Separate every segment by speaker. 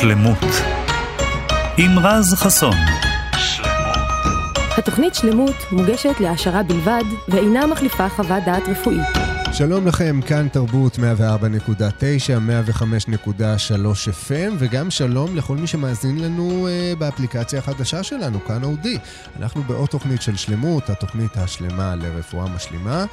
Speaker 1: שלמות עם רז חסון.
Speaker 2: התוכנית שלמות מוגשת להעשרה בלבד ואינה מחליפה חוות דעת רפואית.
Speaker 3: שלום לכם, כאן תרבות 104.9, 105.3 FM, וגם שלום לכל מי שמאזין לנו uh, באפליקציה החדשה שלנו, כאן אודי. אנחנו בעוד תוכנית של שלמות, התוכנית השלמה לרפואה משלימה.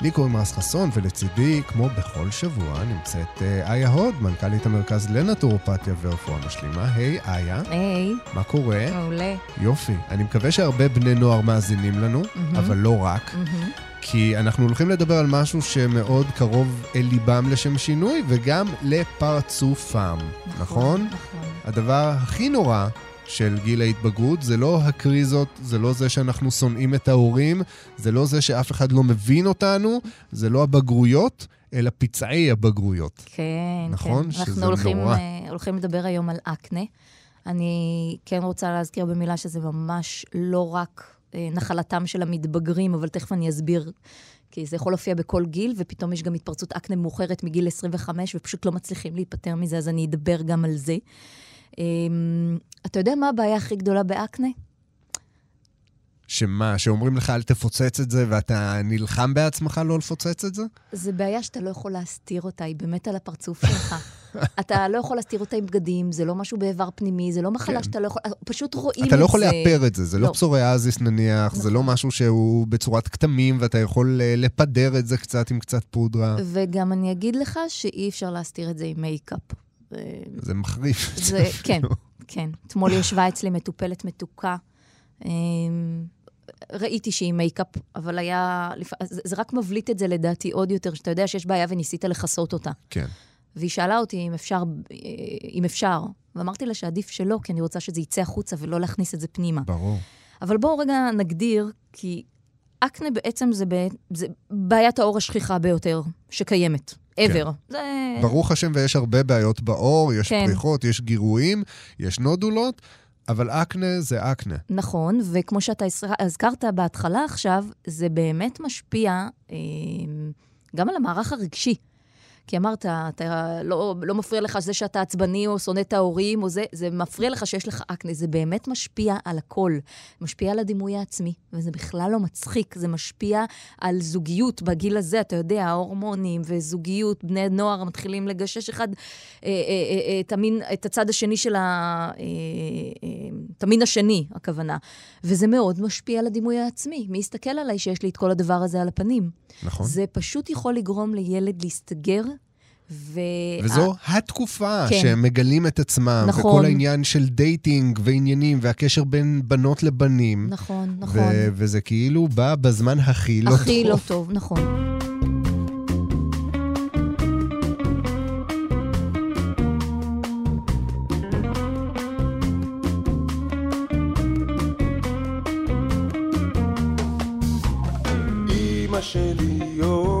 Speaker 3: לי קוראים רז חסון, ולצידי, כמו בכל שבוע, נמצאת uh, איה הוד, מנכ"לית המרכז לנטורופתיה ורפואה משלימה. היי, hey, איה.
Speaker 4: היי.
Speaker 3: Hey. מה קורה?
Speaker 4: מעולה.
Speaker 3: יופי. אני מקווה שהרבה בני נוער מאזינים לנו, mm-hmm. אבל לא רק. Mm-hmm. כי אנחנו הולכים לדבר על משהו שמאוד קרוב אל ליבם לשם שינוי, וגם לפרצופם, נכון? נכון. נכון. הדבר הכי נורא של גיל ההתבגרות זה לא הקריזות, זה לא זה שאנחנו שונאים את ההורים, זה לא זה שאף אחד לא מבין אותנו, זה לא הבגרויות, אלא פצעי הבגרויות.
Speaker 4: כן,
Speaker 3: נכון?
Speaker 4: כן. אנחנו הולכים, נורא. אה, הולכים לדבר היום על אקנה. אני כן רוצה להזכיר במילה שזה ממש לא רק נחלתם של המתבגרים, אבל תכף אני אסביר, כי זה יכול להופיע בכל גיל, ופתאום יש גם התפרצות אקנה מאוחרת מגיל 25, ופשוט לא מצליחים להיפטר מזה, אז אני אדבר גם על זה. אמ, אתה יודע מה הבעיה הכי גדולה באקנה?
Speaker 3: שמה, שאומרים לך אל תפוצץ את זה ואתה נלחם בעצמך לא לפוצץ את זה?
Speaker 4: זה בעיה שאתה לא יכול להסתיר אותה, היא באמת על הפרצוף שלך. אתה לא יכול להסתיר אותה עם בגדים, זה לא משהו באיבר פנימי, זה לא מחלה כן. שאתה לא יכול, פשוט רואים את
Speaker 3: זה. אתה לא יכול לאפר את זה, זה לא, לא פסוריאזיס נניח, נכון. זה לא נכון. משהו שהוא בצורת כתמים, ואתה יכול אה, לפדר את זה קצת עם קצת פודרה.
Speaker 4: וגם אני אגיד לך שאי אפשר להסתיר את זה עם מייקאפ.
Speaker 3: זה מחריף.
Speaker 4: זה, כן, כן. אתמול ישבה אצלי מטופלת מתוקה. ראיתי שהיא מייקאפ, אבל היה... זה רק מבליט את זה לדעתי עוד יותר, שאתה יודע שיש בעיה וניסית לכסות אותה.
Speaker 3: כן.
Speaker 4: והיא שאלה אותי אם אפשר, אם אפשר, ואמרתי לה שעדיף שלא, כי אני רוצה שזה יצא החוצה ולא להכניס את זה פנימה.
Speaker 3: ברור.
Speaker 4: אבל בואו רגע נגדיר, כי אקנה בעצם זה, ב, זה בעיית האור השכיחה ביותר שקיימת. ever. כן.
Speaker 3: זה... ברוך השם, ויש הרבה בעיות בעור, יש כן. פריחות, יש גירויים, יש נודולות. אבל אקנה זה אקנה.
Speaker 4: נכון, וכמו שאתה הזכרת בהתחלה עכשיו, זה באמת משפיע אה, גם על המערך הרגשי. כי אמרת, אתה לא, לא מפריע לך זה שאתה עצבני או שונא את ההורים, או זה, זה מפריע לך שיש לך אקנה. זה באמת משפיע על הכל. משפיע על הדימוי העצמי, וזה בכלל לא מצחיק. זה משפיע על זוגיות בגיל הזה, אתה יודע, ההורמונים וזוגיות, בני נוער מתחילים לגשש אחד אה, אה, אה, את, המין, את הצד השני של ה... אה, אה, את המין השני, הכוונה. וזה מאוד משפיע על הדימוי העצמי. מי יסתכל עליי שיש לי את כל הדבר הזה על הפנים?
Speaker 3: נכון.
Speaker 4: זה פשוט יכול לגרום לילד להסתגר
Speaker 3: ו... וזו התקופה כן. שהם מגלים את עצמם, נכון. וכל העניין של dating ועניינים, והקשר בין בנות לבנים.
Speaker 4: נכון, נכון.
Speaker 3: ו- וזה כאילו בא בזמן הכי לא
Speaker 4: טוב. הכי לא טוב, נכון.
Speaker 5: שבת, כל מה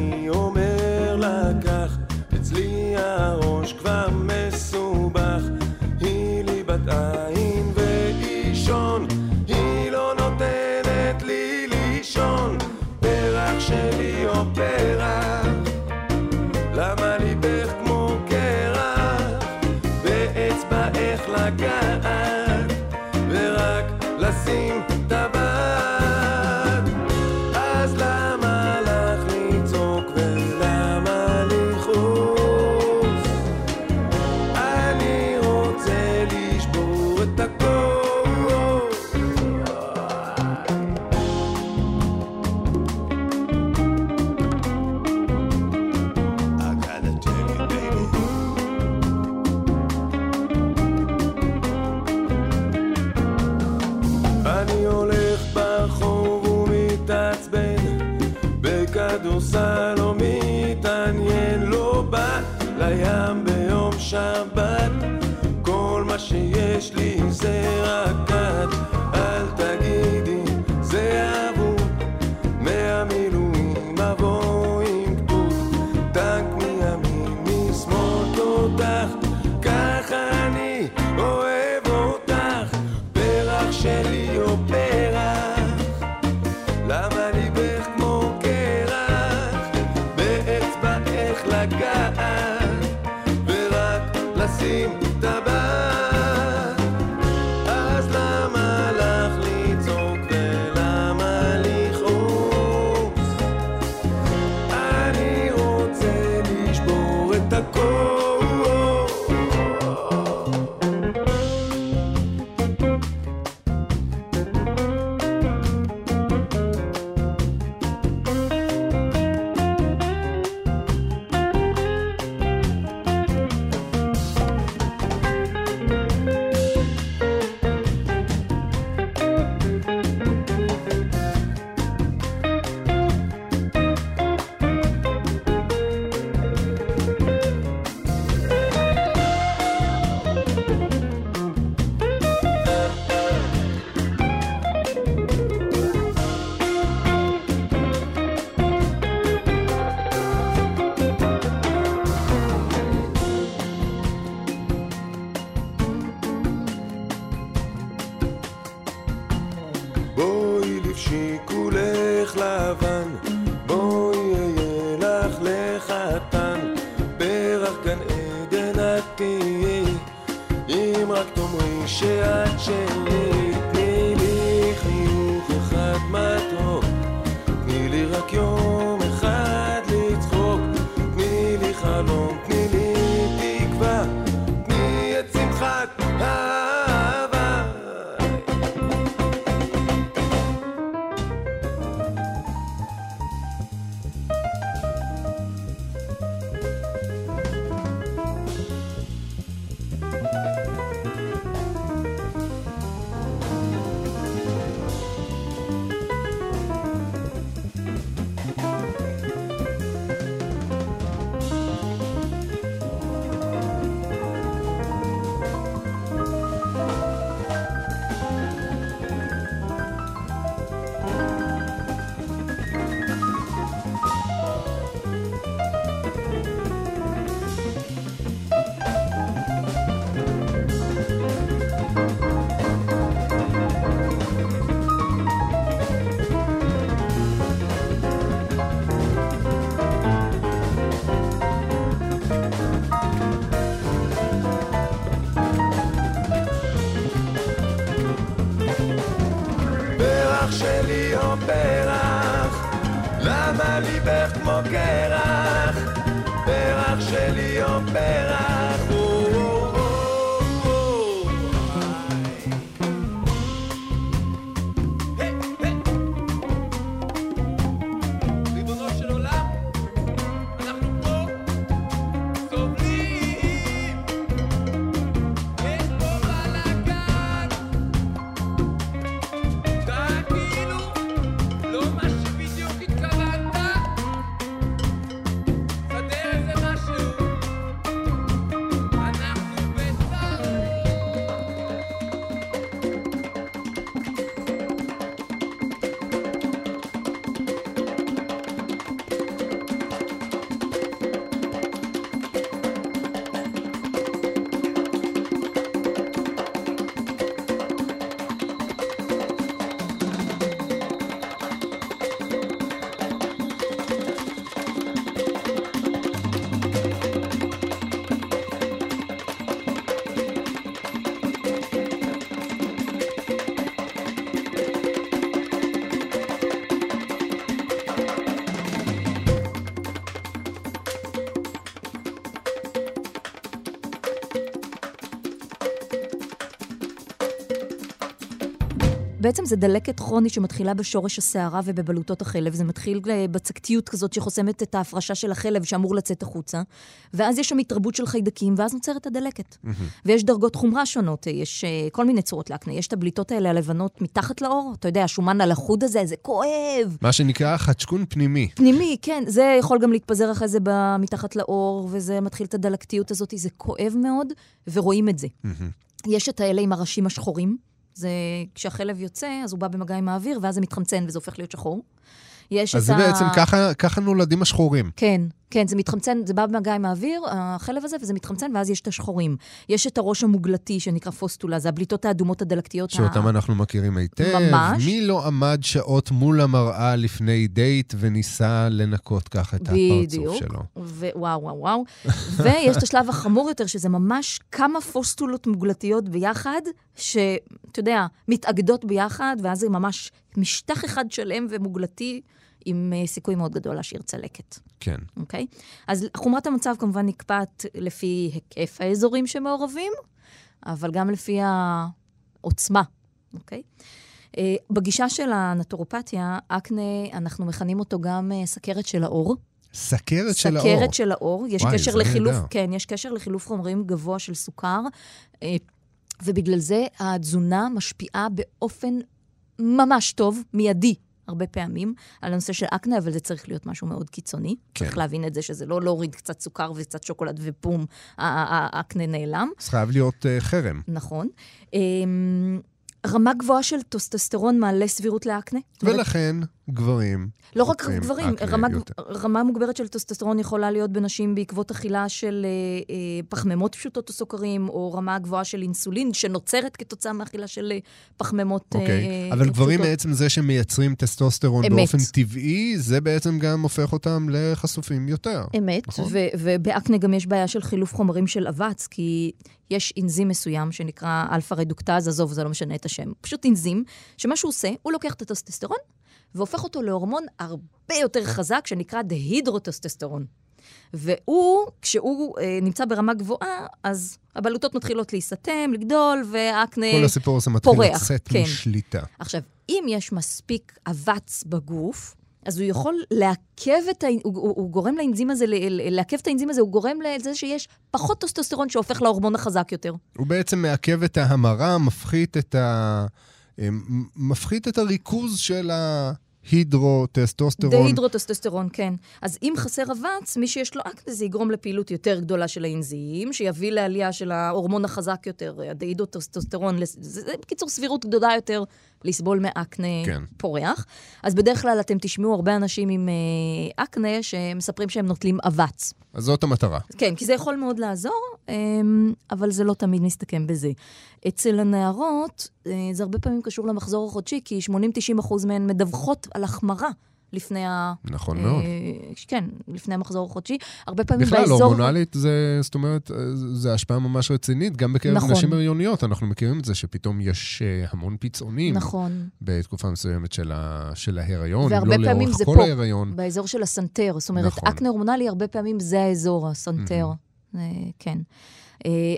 Speaker 5: שיש שיקולך לבן, בואי אהיה לך לחתן, ברח גן עדן את תהיי, אם רק תאמרי שאת שלי. ליבך כמו
Speaker 4: בעצם זה דלקת כרונית שמתחילה בשורש השערה ובבלוטות החלב. זה מתחיל אה, בצקתיות כזאת שחוסמת את ההפרשה של החלב שאמור לצאת החוצה, ואז יש שם התרבות של חיידקים, ואז נוצרת הדלקת. ויש דרגות חומרה שונות, אה, יש אה, כל מיני צורות לאקנה. יש את הבליטות האלה הלבנות מתחת לאור, אתה יודע, השומן הלחוד הזה, זה כואב.
Speaker 3: מה שנקרא חדשקון פנימי.
Speaker 4: פנימי, כן, זה יכול גם להתפזר אחרי זה מתחת לאור, וזה מתחיל את הדלקתיות הזאת, זה כואב מאוד, ורואים את זה. יש את האלה עם הראשים השחורים, זה כשהחלב יוצא, אז הוא בא במגע עם האוויר, ואז זה מתחמצן וזה הופך להיות שחור. יש
Speaker 3: אז
Speaker 4: את
Speaker 3: זה
Speaker 4: ה...
Speaker 3: בעצם, ככה, ככה נולדים השחורים.
Speaker 4: כן, כן, זה מתחמצן, זה בא במגע עם האוויר, החלב הזה, וזה מתחמצן, ואז יש את השחורים. יש את הראש המוגלתי, שנקרא פוסטולה, זה הבליטות האדומות הדלקתיות.
Speaker 3: שאותם
Speaker 4: ה-
Speaker 3: אנחנו מכירים היטב.
Speaker 4: ממש.
Speaker 3: מי לא עמד שעות מול המראה לפני דייט וניסה לנקות ככה את
Speaker 4: בדיוק.
Speaker 3: הפרצוף שלו?
Speaker 4: וואו, וואו, וואו. ויש את השלב החמור יותר, שזה ממש כמה פוסטולות מוגלתיות ביחד, שאתה יודע, מתאגדות ביחד, ואז זה ממש משטח אחד שלם ומוגלתי, עם אה, סיכוי מאוד גדול להשאיר צלקת.
Speaker 3: כן.
Speaker 4: אוקיי? אז חומרת המצב כמובן נקבעת לפי היקף האזורים שמעורבים, אבל גם לפי העוצמה, אוקיי? אה, בגישה של הנטורופתיה, אקנה, אנחנו מכנים אותו גם אה, סכרת של העור.
Speaker 3: סכרת של האור.
Speaker 4: סכרת של העור. יש
Speaker 3: וואי,
Speaker 4: קשר לחילוף,
Speaker 3: נהדר.
Speaker 4: כן, יש קשר לחילוף חומרים גבוה של סוכר, ובגלל זה התזונה משפיעה באופן ממש טוב, מיידי. הרבה פעמים, על הנושא של אקנה, אבל זה צריך להיות משהו מאוד קיצוני.
Speaker 3: כן.
Speaker 4: צריך להבין את זה, שזה לא להוריד קצת סוכר וקצת שוקולד ובום, האקנה נעלם.
Speaker 3: אז חייב להיות uh, חרם.
Speaker 4: נכון. אמ, רמה גבוהה של טסטוסטרון מעלה סבירות לאקנה.
Speaker 3: ולכן, גברים...
Speaker 4: לא רק גברים, רמה. רמה מוגברת של טסטוסטרון יכולה להיות בנשים בעקבות אכילה של אה, אה, פחמימות פשוטות או סוכרים, או רמה גבוהה של אינסולין שנוצרת כתוצאה מאכילה של אה, פחמימות אה,
Speaker 3: אוקיי.
Speaker 4: אה,
Speaker 3: אבל גברים
Speaker 4: פשוטות.
Speaker 3: מעצם זה שמייצרים טסטוסטרון
Speaker 4: אמת.
Speaker 3: באופן טבעי, זה בעצם גם הופך אותם לחשופים יותר.
Speaker 4: אמת,
Speaker 3: נכון.
Speaker 4: ובאקנה גם יש בעיה של חילוף חומרים של אבץ, כי יש אנזים מסוים שנקרא אלפא רדוקטז, עזוב, זה לא משנה את השם. פשוט אנזים, שמה שהוא עושה, הוא לוקח את הטסטוסטרון והופך אותו להורמון הרבה יותר חזק, שנקרא דהידרוטסטוסטרון. והוא, כשהוא אה, נמצא ברמה גבוהה, אז הבלוטות מתחילות להיסתם, לגדול, והאקנה
Speaker 3: כל הסיפור הזה מתחיל
Speaker 4: פורח,
Speaker 3: לצאת
Speaker 4: כן.
Speaker 3: משליטה.
Speaker 4: עכשיו, אם יש מספיק אבץ בגוף, אז הוא יכול לעכב את ה... הוא, הוא, הוא גורם לאנזים הזה, לעכב את האנזים הזה, הוא גורם לזה שיש פחות טסטוסטרון שהופך להורמון החזק יותר.
Speaker 3: הוא בעצם מעכב את ההמרה, מפחית את ה... אה, מפחית את הריכוז של ההידרו-טסטוסטרון.
Speaker 4: דהידרוטסטוסטרון, כן. אז אם חסר אבץ, מי שיש לו אקנה זה יגרום לפעילות יותר גדולה של האנזים, שיביא לעלייה של ההורמון החזק יותר, הדהידרוטסטוסטרון. זה, זה בקיצור סבירות גדולה יותר לסבול מאקנה
Speaker 3: כן.
Speaker 4: פורח. אז בדרך כלל אתם תשמעו הרבה אנשים עם אה, אקנה שמספרים שהם נוטלים אבץ.
Speaker 3: אז זאת המטרה.
Speaker 4: כן, כי זה יכול מאוד לעזור, אמ, אבל זה לא תמיד מסתכם בזה. אצל הנערות, אה, זה הרבה פעמים קשור למחזור החודשי, כי 80-90 אחוז מהן מדווחות על החמרה לפני ה...
Speaker 3: נכון
Speaker 4: אה,
Speaker 3: מאוד.
Speaker 4: כן, לפני המחזור החודשי. הרבה פעמים
Speaker 3: בכלל,
Speaker 4: באזור...
Speaker 3: הורמונלית זה, זאת אומרת, אה, זה השפעה ממש רצינית, גם בקרב
Speaker 4: נכון.
Speaker 3: נשים הריוניות. אנחנו מכירים את זה שפתאום יש אה, המון פצעונים
Speaker 4: נכון.
Speaker 3: בתקופה מסוימת של, ה, של ההיריון, לא לאורך
Speaker 4: זה
Speaker 3: כל
Speaker 4: פה.
Speaker 3: ההיריון.
Speaker 4: באזור של הסנטר. זאת אומרת,
Speaker 3: נכון.
Speaker 4: אקנה הורמונלי, הרבה פעמים זה האזור, הסנטר. אה, כן. אה,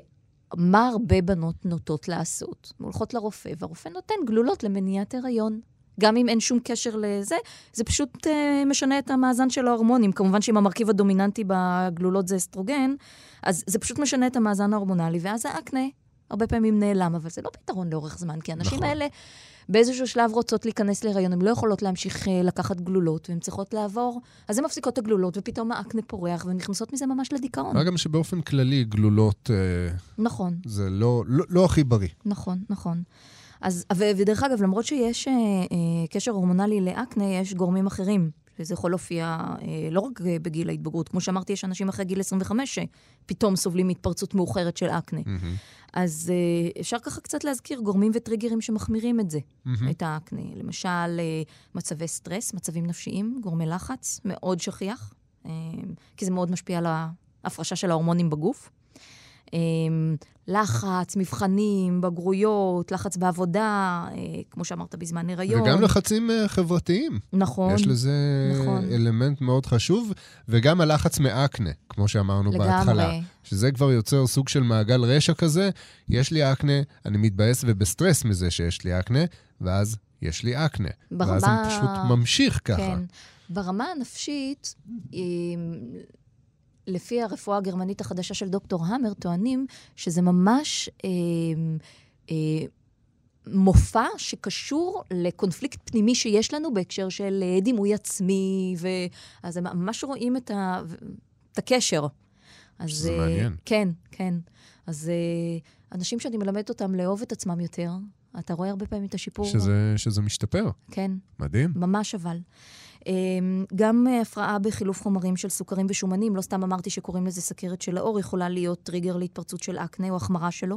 Speaker 4: מה הרבה בנות נוטות לעשות? הולכות לרופא, והרופא נותן גלולות למניעת הריון. גם אם אין שום קשר לזה, זה פשוט אה, משנה את המאזן של ההורמונים. כמובן שאם המרכיב הדומיננטי בגלולות זה אסטרוגן, אז זה פשוט משנה את המאזן ההורמונלי, ואז האקנה הרבה פעמים נעלם, אבל זה לא פתרון לאורך זמן, כי הנשים
Speaker 3: נכון.
Speaker 4: האלה באיזשהו שלב רוצות להיכנס להיריון, הן לא יכולות להמשיך אה, לקחת גלולות, והן צריכות לעבור, אז הן מפסיקות את הגלולות, ופתאום האקנה פורח, והן נכנסות מזה ממש לדיכאון.
Speaker 3: מה גם שבאופן כללי גלולות אה,
Speaker 4: נכון.
Speaker 3: זה לא, לא, לא הכי בריא.
Speaker 4: נכון, נכון. אז, ו- ודרך אגב, למרות שיש אה, אה, קשר הורמונלי לאקנה, יש גורמים אחרים. שזה יכול להופיע אה, לא רק אה, בגיל ההתבגרות. כמו שאמרתי, יש אנשים אחרי גיל 25 שפתאום סובלים מהתפרצות מאוחרת של אקנה.
Speaker 3: מהמם.
Speaker 4: אז אה, אפשר ככה קצת להזכיר גורמים וטריגרים שמחמירים את זה,
Speaker 3: מהמם.
Speaker 4: את האקנה. למשל, אה, מצבי סטרס, מצבים נפשיים, גורמי לחץ, מאוד שכיח, אה, כי זה מאוד משפיע על ההפרשה של ההורמונים בגוף. לחץ, מבחנים, בגרויות, לחץ בעבודה, אה, כמו שאמרת, בזמן הריון.
Speaker 3: וגם לחצים אה, חברתיים.
Speaker 4: נכון,
Speaker 3: יש לזה
Speaker 4: נכון.
Speaker 3: אלמנט מאוד חשוב, וגם הלחץ מאקנה, כמו שאמרנו בהתחלה.
Speaker 4: לגמרי.
Speaker 3: שזה כבר יוצר סוג של מעגל רשע כזה, יש לי אקנה, אני מתבאס ובסטרס מזה שיש לי אקנה, ואז יש לי אקנה.
Speaker 4: ברמה-
Speaker 3: ואז זה פשוט ממשיך ככה.
Speaker 4: כן. ברמה הנפשית, לפי הרפואה הגרמנית החדשה של דוקטור המר, טוענים שזה ממש אה, אה, מופע שקשור לקונפליקט פנימי שיש לנו בהקשר של אה, דימוי עצמי, ו... אז הם ממש רואים את, ה... את הקשר. אז,
Speaker 3: שזה
Speaker 4: אה,
Speaker 3: מעניין.
Speaker 4: כן, כן. אז אה, אנשים שאני מלמדת אותם לאהוב את עצמם יותר, אתה רואה הרבה פעמים את השיפור.
Speaker 3: שזה, שזה משתפר.
Speaker 4: כן,
Speaker 3: מדהים.
Speaker 4: ממש אבל. אמ, גם הפרעה בחילוף חומרים של סוכרים ושומנים, לא סתם אמרתי שקוראים לזה סכרת של העור, יכולה להיות טריגר להתפרצות של אקנה או החמרה שלו.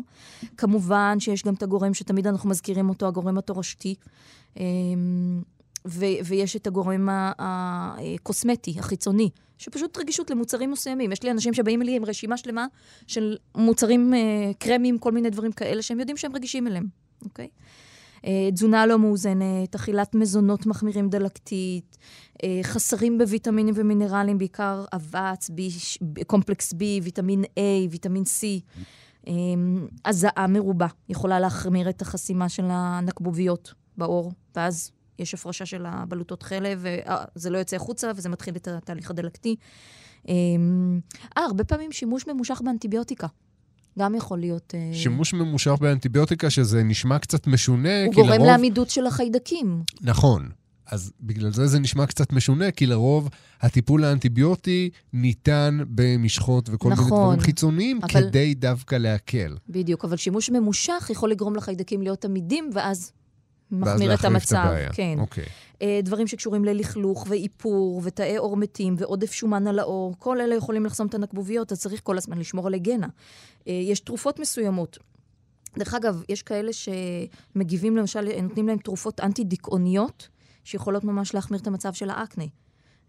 Speaker 4: כמובן שיש גם את הגורם שתמיד אנחנו מזכירים אותו, הגורם התורשתי. אמ, ו- ויש את הגורם הקוסמטי, החיצוני, שפשוט רגישות למוצרים מסוימים. יש לי אנשים שבאים אלי עם רשימה שלמה של מוצרים אה, קרמים, כל מיני דברים כאלה, שהם יודעים שהם רגישים אליהם, אוקיי? אה, תזונה לא מאוזנת, אכילת מזונות מחמירים דלקתית, אה, חסרים בוויטמינים ומינרלים, בעיקר אבץ, בי, ש- ב- קומפלקס B, ויטמין A, ויטמין C. אה, הזעה מרובה יכולה להחמיר את החסימה של הנקבוביות בעור, ואז יש הפרשה של הבלוטות חלב, וזה לא יוצא החוצה, וזה מתחיל את התהליך הדלקתי. אה, אה, הרבה פעמים שימוש ממושך באנטיביוטיקה. גם יכול להיות... אה,
Speaker 3: שימוש ממושך באנטיביוטיקה, שזה נשמע קצת משונה,
Speaker 4: הוא
Speaker 3: כי
Speaker 4: גורם
Speaker 3: לרוב...
Speaker 4: לעמידות של החיידקים.
Speaker 3: נכון. אז בגלל זה זה נשמע קצת משונה, כי לרוב הטיפול האנטיביוטי ניתן במשחות וכל מיני
Speaker 4: נכון,
Speaker 3: דברים חיצוניים,
Speaker 4: אבל-
Speaker 3: כדי דווקא להקל.
Speaker 4: בדיוק, אבל שימוש ממושך יכול לגרום לחיידקים להיות עמידים, ואז
Speaker 3: ואז
Speaker 4: מחמיר את
Speaker 3: להחריף
Speaker 4: המצב.
Speaker 3: הבעיה.
Speaker 4: כן.
Speaker 3: אוקיי.
Speaker 4: אה, דברים שקשורים ללכלוך ואיפור ותאי עור מתים ועודף שומן על העור, כל אלה יכולים לחסום את הנקבוביות, אז צריך כל הזמן לשמור על היגנה. אה, יש תרופות מסוימות. דרך אגב, יש כאלה שמגיבים, למשל, נותנים להם תרופות אנטי-דיכאוניות, שיכולות ממש להחמיר את המצב של האקנה.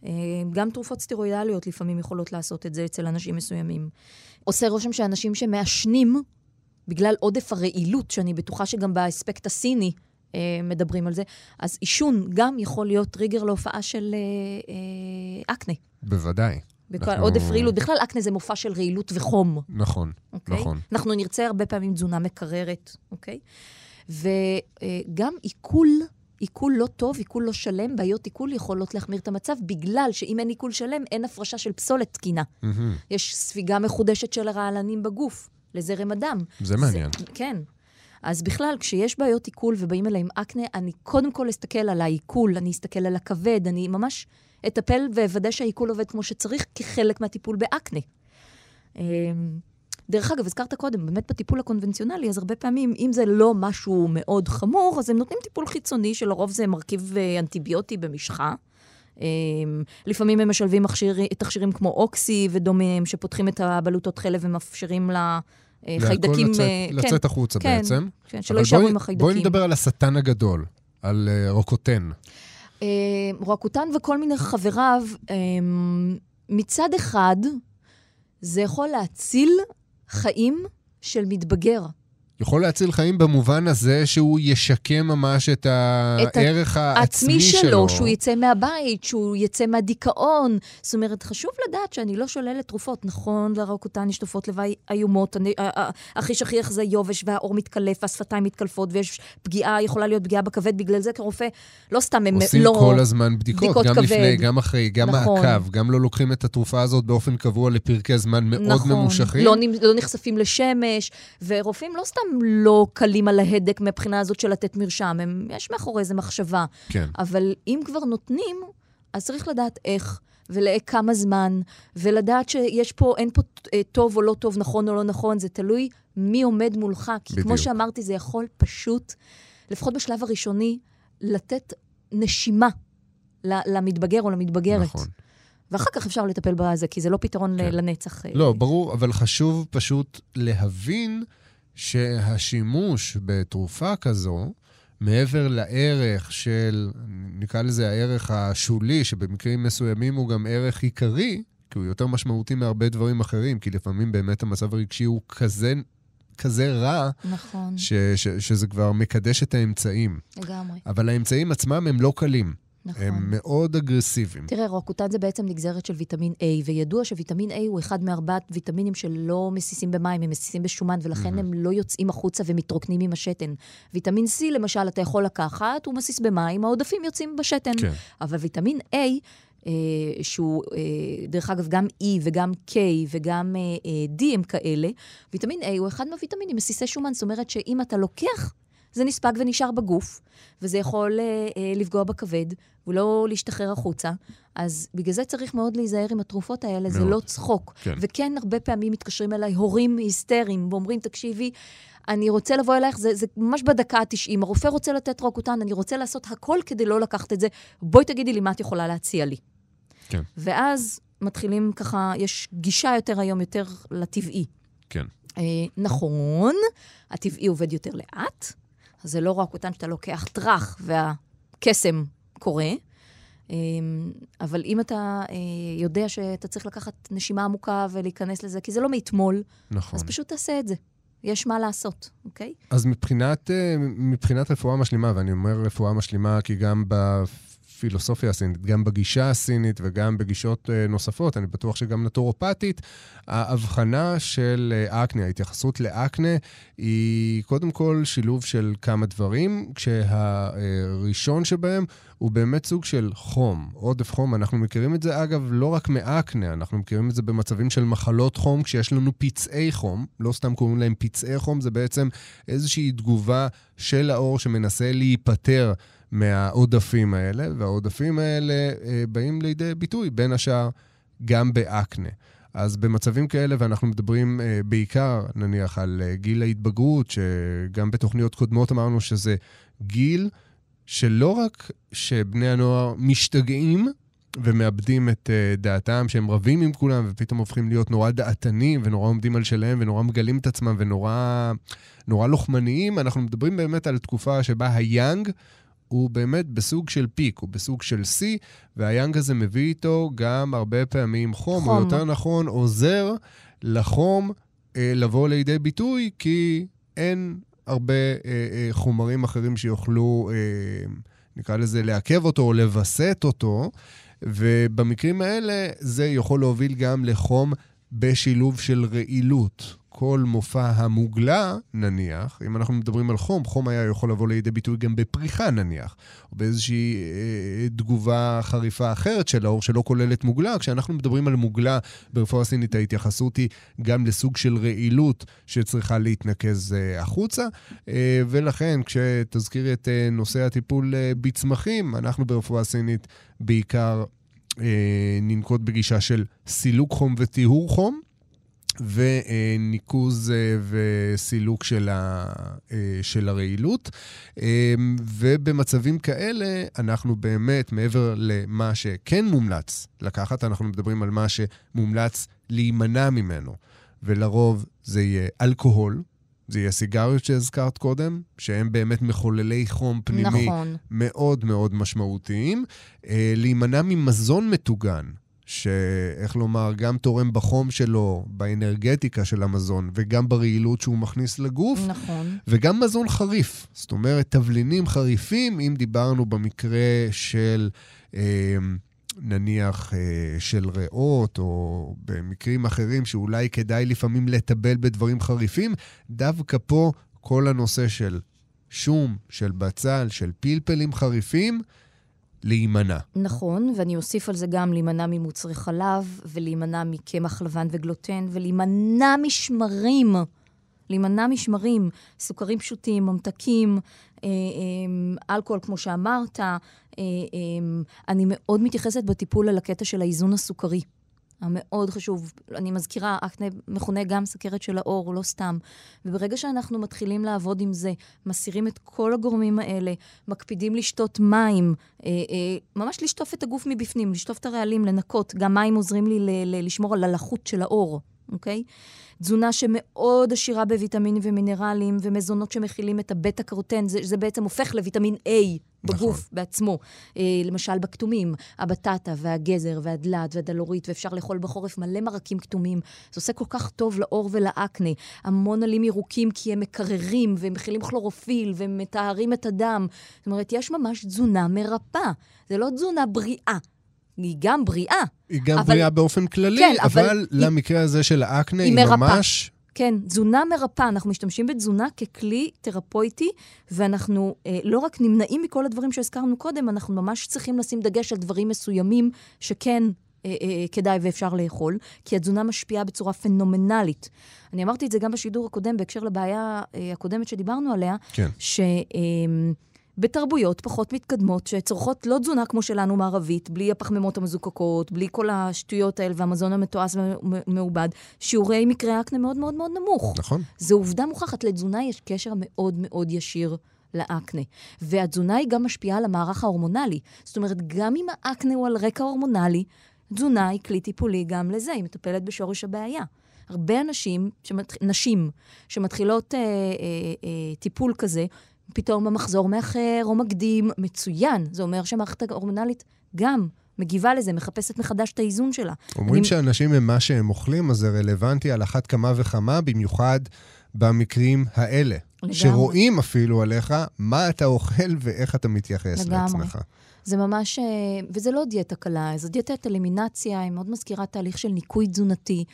Speaker 4: אה, גם תרופות סטרואידליות לפעמים יכולות לעשות את זה אצל אנשים מסוימים. עושה רושם שאנשים שמעשנים בגלל עודף הרעילות, שאני בטוחה שגם באספקט הסיני אה, מדברים על זה, אז עישון גם יכול להיות טריגר להופעה של אה, אה, אקנה.
Speaker 3: בוודאי.
Speaker 4: בכל
Speaker 3: אנחנו-
Speaker 4: עודף רעילות. בכלל, אקנה זה מופע של רעילות וחום.
Speaker 3: נכון,
Speaker 4: אוקיי?
Speaker 3: נכון.
Speaker 4: אנחנו נרצה הרבה פעמים תזונה מקררת, אוקיי? וגם עיכול, עיכול לא טוב, עיכול לא שלם, בעיות עיכול יכולות להחמיר את המצב, בגלל שאם אין עיכול שלם, אין הפרשה של פסולת תקינה.
Speaker 3: מהמם.
Speaker 4: יש ספיגה מחודשת של הרעלנים בגוף, לזרם הדם.
Speaker 3: זה מעניין.
Speaker 4: כן. אז בכלל, כשיש בעיות עיכול ובאים אליי עם אקנה, אני קודם כל אסתכל על העיכול, אני אסתכל על הכבד, אני ממש אטפל ואוודא שהעיכול עובד כמו שצריך, כחלק מהטיפול באקנה. אמ, דרך אגב, הזכרת קודם, באמת בטיפול הקונבנציונלי, אז הרבה פעמים, אם זה לא משהו מאוד חמור, אז הם נותנים טיפול חיצוני, שלרוב זה מרכיב אה, אנטיביוטי במשחה. אמ, לפעמים הם משלבים תכשירים כמו אוקסי ודומיהם, שפותחים את הבלוטות חלב ומאפשרים לחיידקים...
Speaker 3: לצאת,
Speaker 4: אה,
Speaker 3: לצאת החוצה
Speaker 4: כן,
Speaker 3: בעצם.
Speaker 4: כן, שלא יישארו עם החיידקים.
Speaker 3: בואי נדבר על השטן הגדול, על אה, רוקוטן.
Speaker 4: אה, רקוטן וכל מיני חבריו, אה, מצד אחד, זה יכול להציל חיים של מתבגר.
Speaker 3: יכול להציל חיים במובן הזה שהוא ישקם ממש את
Speaker 4: את
Speaker 3: הערך העצמי
Speaker 4: העצמי
Speaker 3: שלו.
Speaker 4: שלו, שהוא יצא מהבית, שהוא יצא מהדיכאון. זאת אומרת, חשוב לדעת שאני לא שוללת תרופות. נכון, לרקוטן יש תופעות לוואי איומות. הכי שכיח זה יובש, והעור מתקלף, והשפתיים מתקלפות, ויש פגיעה, יכולה להיות פגיעה בכבד. בגלל זה כרופא, לא סתם הם
Speaker 3: עושים
Speaker 4: לא...
Speaker 3: כל הזמן בדיקות,
Speaker 4: בדיקות
Speaker 3: גם
Speaker 4: כבד.
Speaker 3: לפני, גם אחרי, גם
Speaker 4: נכון.
Speaker 3: מעקב, גם לא לוקחים את התרופה הזאת באופן קבוע לפרקי זמן מאוד
Speaker 4: נכון,
Speaker 3: ממושכים.
Speaker 4: לא, לא נחשפים לשמש, ורופאים לא סתם לא קלים על ההדק מהבחינה הזאת של לתת מרשם, הם, יש מאחורי זה מחשבה.
Speaker 3: כן.
Speaker 4: אבל אם כבר נותנים, אז צריך לדעת איך. ולכמה זמן, ולדעת שיש פה, אין פה אה, טוב או לא טוב, נכון או לא נכון, זה תלוי מי עומד מולך. כי
Speaker 3: בדיוק.
Speaker 4: כמו שאמרתי, זה יכול פשוט, לפחות בשלב הראשוני, לתת נשימה למתבגר או למתבגרת.
Speaker 3: נכון.
Speaker 4: ואחר כך אפשר לטפל בזה, כי זה לא פתרון
Speaker 3: כן.
Speaker 4: כן. לנצח. אה,
Speaker 3: לא, ברור, אבל חשוב פשוט להבין שהשימוש בתרופה כזו, מעבר לערך של, נקרא לזה הערך השולי, שבמקרים מסוימים הוא גם ערך עיקרי, כי הוא יותר משמעותי מהרבה דברים אחרים, כי לפעמים באמת המצב הרגשי הוא כזה, כזה רע,
Speaker 4: נכון,
Speaker 3: ש, ש, שזה כבר מקדש את האמצעים.
Speaker 4: לגמרי,
Speaker 3: אבל האמצעים עצמם הם לא קלים,
Speaker 4: נכון.
Speaker 3: הם מאוד אגרסיביים.
Speaker 4: תראה, רוקוטן זה בעצם נגזרת של ויטמין A, וידוע שוויטמין A הוא אחד מארבעת ויטמינים שלא מסיסים במים, הם מסיסים בשומן, ולכן הם לא יוצאים החוצה ומתרוקנים עם השתן. ויטמין C, למשל, אתה יכול לקחת, הוא מסיס במים, העודפים יוצאים בשתן.
Speaker 3: כן.
Speaker 4: אבל ויטמין A, אה, שהוא, אה, דרך אגב, גם E וגם K וגם אה, אה, D הם כאלה, ויטמין A הוא אחד מהוויטמינים מסיסי שומן. זאת אומרת שאם אתה לוקח, זה נספג ונשאר בגוף, וזה יכול אה, אה, לפגוע בכבד, ולא להשתחרר החוצה. אז בגלל זה צריך מאוד להיזהר עם התרופות האלה, זה
Speaker 3: מאוד.
Speaker 4: לא צחוק.
Speaker 3: כן.
Speaker 4: וכן, הרבה פעמים מתקשרים אליי הורים היסטריים, ואומרים, תקשיבי, אני רוצה לבוא אלייך, זה, זה ממש בדקה ה-90, הרופא רוצה לתת רוקוטן, אני רוצה לעשות הכל כדי לא לקחת את זה, בואי תגידי לי מה את יכולה להציע לי.
Speaker 3: כן.
Speaker 4: ואז מתחילים ככה, יש גישה יותר היום, יותר לטבעי.
Speaker 3: כן.
Speaker 4: אה, נכון, הטבעי עובד יותר לאט, אז זה לא רק אותן שאתה לוקח טראח והקסם קורה, אה, אבל אם אתה אה, יודע שאתה צריך לקחת נשימה עמוקה ולהיכנס לזה, כי זה לא מאתמול,
Speaker 3: נכון.
Speaker 4: אז פשוט תעשה את זה. יש מה לעשות, אוקיי?
Speaker 3: אז מבחינת, אה, מבחינת רפואה משלימה, ואני אומר רפואה משלימה כי גם בפילוסופיה הסינית, גם בגישה הסינית וגם בגישות אה, נוספות, אני בטוח שגם נטורופטית, ההבחנה של אה, אקנה, ההתייחסות לאקנה, היא קודם כל שילוב של כמה דברים, כשהראשון שבהם הוא באמת סוג של חום, עודף חום. אנחנו מכירים את זה, אגב, לא רק מאקנה, אנחנו מכירים את זה במצבים של מחלות חום, כשיש לנו פצעי חום, לא סתם קוראים להם פצעי חום, זה בעצם איזושהי תגובה של האור שמנסה להיפטר מהעודפים האלה, והעודפים האלה אה, באים לידי ביטוי, בין השאר, גם באקנה. אז במצבים כאלה, ואנחנו מדברים אה, בעיקר, נניח, על אה, גיל ההתבגרות, שגם בתוכניות קודמות אמרנו שזה גיל שלא רק שבני הנוער משתגעים ומאבדים את uh, דעתם, שהם רבים עם כולם ופתאום הופכים להיות נורא דעתנים ונורא עומדים על שלהם ונורא מגלים את עצמם ונורא נורא לוחמניים, אנחנו מדברים באמת על תקופה שבה היאנג הוא באמת בסוג של פיק, הוא בסוג של שיא, והיאנג הזה מביא איתו גם הרבה פעמים חום, חום. או. יותר נכון, עוזר לחום אה, לבוא לידי ביטוי, כי אין הרבה אה, אה, חומרים אחרים שיוכלו, אה, נקרא לזה, לעכב אותו או לווסת אותו, ובמקרים האלה זה יכול להוביל גם לחום בשילוב של רעילות. כל מופע המוגלה, נניח, אם אנחנו מדברים על חום, חום היה יכול לבוא לידי ביטוי גם בפריחה, נניח, או באיזושהי אה, תגובה חריפה אחרת של האור שלא כוללת מוגלה. כשאנחנו מדברים על מוגלה ברפואה סינית, ההתייחסות היא גם לסוג של רעילות שצריכה להתנקז אה, החוצה, אה, ולכן כשתזכירי את אה, נושא הטיפול אה, בצמחים, אנחנו ברפואה סינית בעיקר אה, ננקוט בגישה של סילוק חום וטיהור חום. וניקוז אה, וסילוק של, ה, אה, של הרעילות. אה, ובמצבים כאלה, אנחנו באמת, מעבר למה שכן מומלץ לקחת, אנחנו מדברים על מה שמומלץ להימנע ממנו. ולרוב זה יהיה אלכוהול, זה יהיה סיגריות שהזכרת קודם, שהם באמת מחוללי חום פנימי
Speaker 4: נכון.
Speaker 3: מאוד מאוד משמעותיים. להימנע ממזון מטוגן, שאיך לומר, גם תורם בחום שלו, באנרגטיקה של המזון, וגם ברעילות שהוא מכניס לגוף,
Speaker 4: נכון.
Speaker 3: וגם מזון חריף. זאת אומרת, תבלינים חריפים, אם דיברנו במקרה של... אה, נניח אה, של ריאות, או במקרים אחרים שאולי כדאי לפעמים לטבל בדברים חריפים, דווקא פה כל הנושא של שום, של בצל, של פלפלים חריפים, להימנע.
Speaker 4: נכון, ואני אוסיף על זה גם להימנע ממוצרי חלב, ולהימנע מקמח לבן וגלוטן, ולהימנע משמרים. להימנע משמרים, סוכרים פשוטים, ממתקים, אה, אה, אלכוהול, כמו שאמרת. אה, אה, אני מאוד מתייחסת בטיפול על הקטע של האיזון הסוכרי. המאוד חשוב. אני מזכירה, אקנה מכונה גם סכרת של האור, לא סתם. וברגע שאנחנו מתחילים לעבוד עם זה, מסירים את כל הגורמים האלה, מקפידים לשתות מים, אה, אה, ממש לשטוף את הגוף מבפנים, לשטוף את הרעלים, לנקות. גם מים עוזרים לי ל- ל- לשמור על הלחות של האור, אוקיי? תזונה שמאוד עשירה בוויטמינים ומינרלים, ומזונות שמכילים את הבטה-קרוטן, זה, זה בעצם הופך לוויטמין A בגוף
Speaker 3: נכון.
Speaker 4: בעצמו. אה, למשל בכתומים, הבטטה והגזר והדלת והדלורית, ואפשר לאכול בחורף מלא מרקים כתומים. זה עושה כל כך טוב לעור ולאקנה. המון עלים ירוקים כי הם מקררים, והם מכילים כלורופיל, והם מטהרים את הדם. זאת אומרת, יש ממש תזונה מרפאה. זה לא תזונה בריאה. היא גם בריאה.
Speaker 3: היא גם
Speaker 4: אבל-
Speaker 3: בריאה באופן כללי,
Speaker 4: כן, אבל
Speaker 3: אבל
Speaker 4: היא-
Speaker 3: למקרה הזה של האקנה
Speaker 4: היא
Speaker 3: היא
Speaker 4: מרפאה.
Speaker 3: ממש...
Speaker 4: כן, תזונה מרפאה. אנחנו משתמשים בתזונה ככלי תרפויטי, ואנחנו אה, לא רק נמנעים מכל הדברים שהזכרנו קודם, אנחנו ממש צריכים לשים דגש על דברים מסוימים שכן אה, אה, כדאי ואפשר לאכול, כי התזונה משפיעה בצורה פנומנלית. אני אמרתי את זה גם בשידור הקודם, בהקשר לבעיה אה, הקודמת שדיברנו עליה,
Speaker 3: כן.
Speaker 4: ש... אה, בתרבויות פחות מתקדמות, שצורכות לא תזונה כמו שלנו מערבית, בלי הפחמימות המזוקקות, בלי כל השטויות האלה והמזון המתועש ומעובד, שיעורי מקרי האקנה מאוד מאוד מאוד נמוך.
Speaker 3: נכון.
Speaker 4: זו עובדה מוכחת, לתזונה יש קשר מאוד מאוד ישיר לאקנה. והתזונה היא גם משפיעה על המערך ההורמונלי. זאת אומרת, גם אם האקנה הוא על רקע הורמונלי, תזונה היא כלי טיפולי גם לזה, היא מטפלת בשורש הבעיה. הרבה אנשים, שמת... נשים, שמתחילות אה, אה, אה, טיפול כזה, פתאום המחזור מאחר או מקדים, מצוין. זה אומר שהמערכת ההורמונלית גם מגיבה לזה, מחפשת מחדש את האיזון שלה.
Speaker 3: אומרים
Speaker 4: אני-
Speaker 3: שאנשים הם מה שהם אוכלים, אז זה רלוונטי על אחת כמה וכמה, במיוחד במקרים האלה.
Speaker 4: לגמרי.
Speaker 3: שרואים אפילו עליך מה אתה אוכל ואיך אתה מתייחס
Speaker 4: לגמרי.
Speaker 3: לעצמך.
Speaker 4: זה ממש, אה, וזה לא דיאטה קלה, זו דיאטת אלימינציה, היא מאוד מזכירה תהליך של ניקוי תזונתי,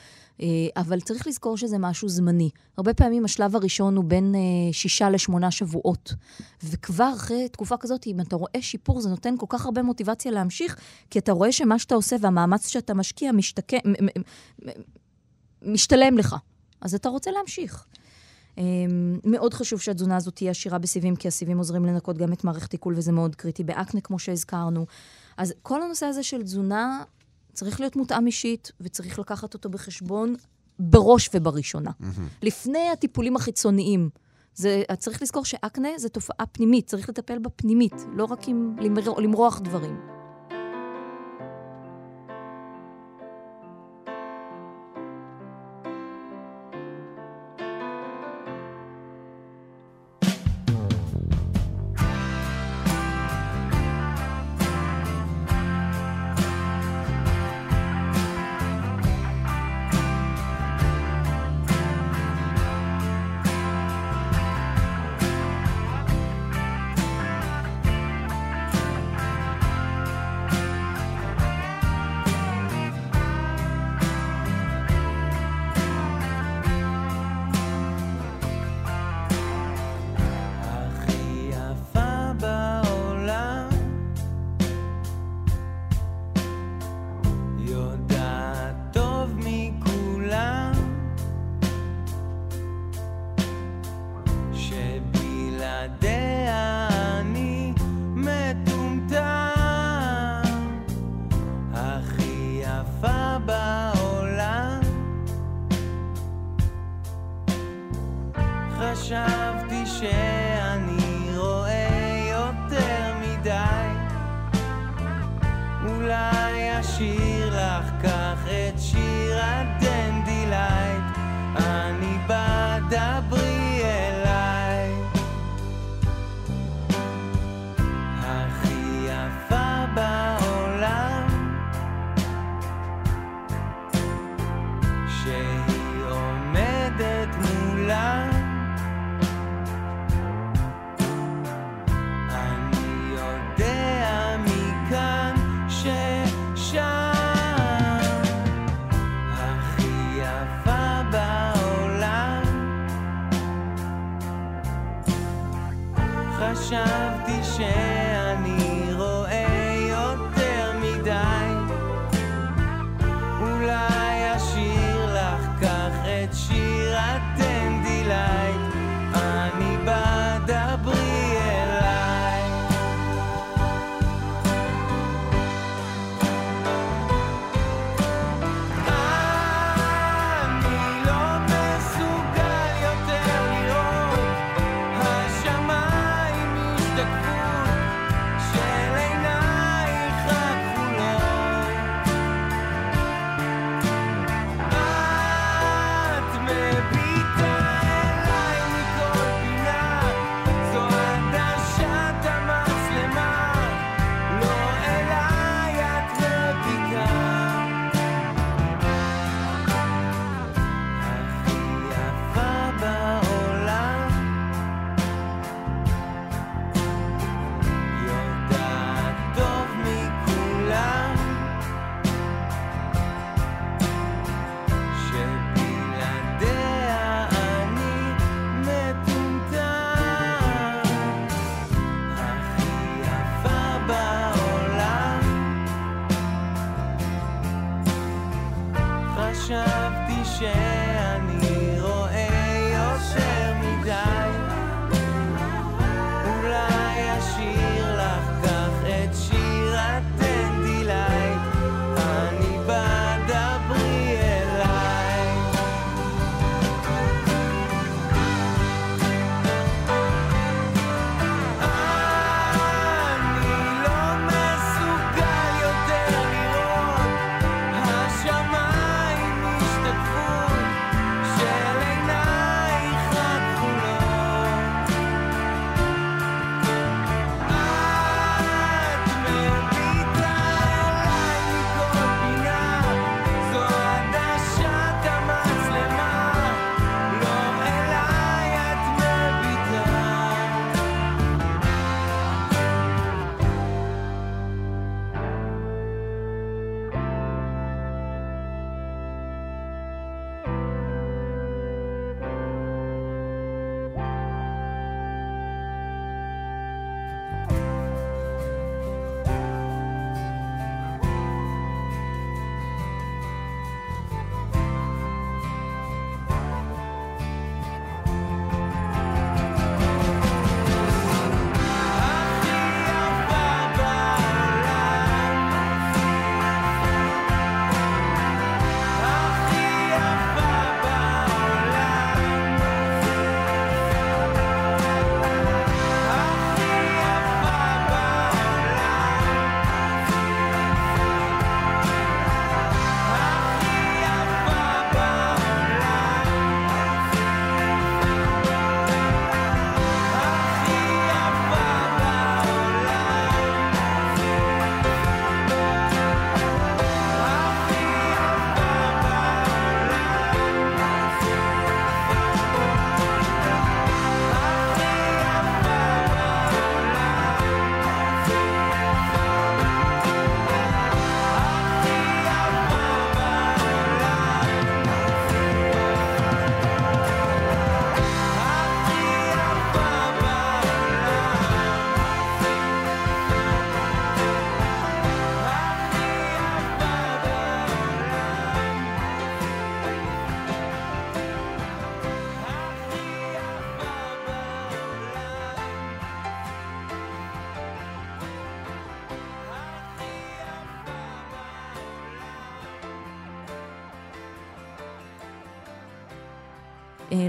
Speaker 4: אה, אבל צריך לזכור שזה משהו זמני. הרבה פעמים השלב הראשון הוא בין אה, שישה לשמונה שבועות, וכבר אחרי תקופה כזאת, אם אתה רואה שיפור, זה נותן כל כך הרבה מוטיבציה להמשיך, כי אתה רואה שמה שאתה עושה והמאמץ שאתה משקיע משתקע, משתלם לך. אז אתה רוצה להמשיך. Um, מאוד חשוב שהתזונה הזאת תהיה עשירה בסיבים, כי הסיבים עוזרים לנקות גם את מערכת עיכול, וזה מאוד קריטי באקנה, כמו שהזכרנו. אז כל הנושא הזה של תזונה צריך להיות מותאם אישית, וצריך לקחת אותו בחשבון בראש ובראשונה. לפני הטיפולים החיצוניים. זה, צריך לזכור שאקנה זה תופעה פנימית, צריך לטפל בה פנימית, לא רק עם למר, למרוח דברים.
Speaker 6: חשבתי שאני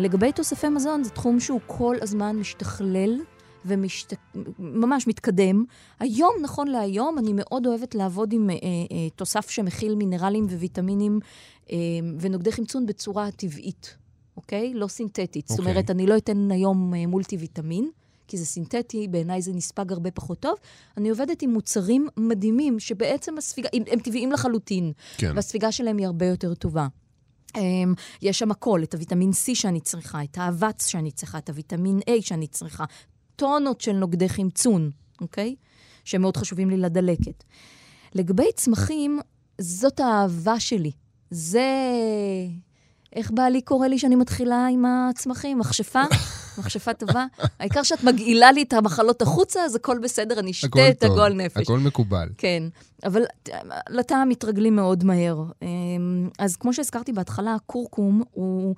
Speaker 4: לגבי תוספי מזון, זה תחום שהוא כל הזמן משתכלל וממש מתקדם. היום, נכון להיום, אני מאוד אוהבת לעבוד עם אה, אה, תוסף שמכיל מינרלים וויטמינים אה, ונוגדי חמצון בצורה טבעית, אוקיי? לא סינתטית. זאת
Speaker 3: אוקיי.
Speaker 4: אומרת, אני לא אתן היום אה, מולטי ויטמין. כי זה סינתטי, בעיניי זה נספג הרבה פחות טוב. אני עובדת עם מוצרים מדהימים, שבעצם הספיגה, הם, הם טבעיים לחלוטין,
Speaker 3: כן.
Speaker 4: והספיגה שלהם היא הרבה יותר טובה. Um, יש שם הכל, את הוויטמין C שאני צריכה, את האבץ שאני צריכה, את הוויטמין A שאני צריכה, טונות של נוגדי חמצון, אוקיי? שהם מאוד חשובים לי לדלקת. לגבי צמחים, זאת האהבה שלי. זה... איך בעלי קורא לי שאני מתחילה עם הצמחים? מכשפה? מכשפה טובה? העיקר שאת מגעילה לי את המחלות החוצה, אז הכל בסדר, אני אשתה את הגועל נפש.
Speaker 3: הכל מקובל.
Speaker 4: כן, אבל לטעם מתרגלים מאוד מהר. אמ, אז כמו שהזכרתי בהתחלה, הכורכום הוא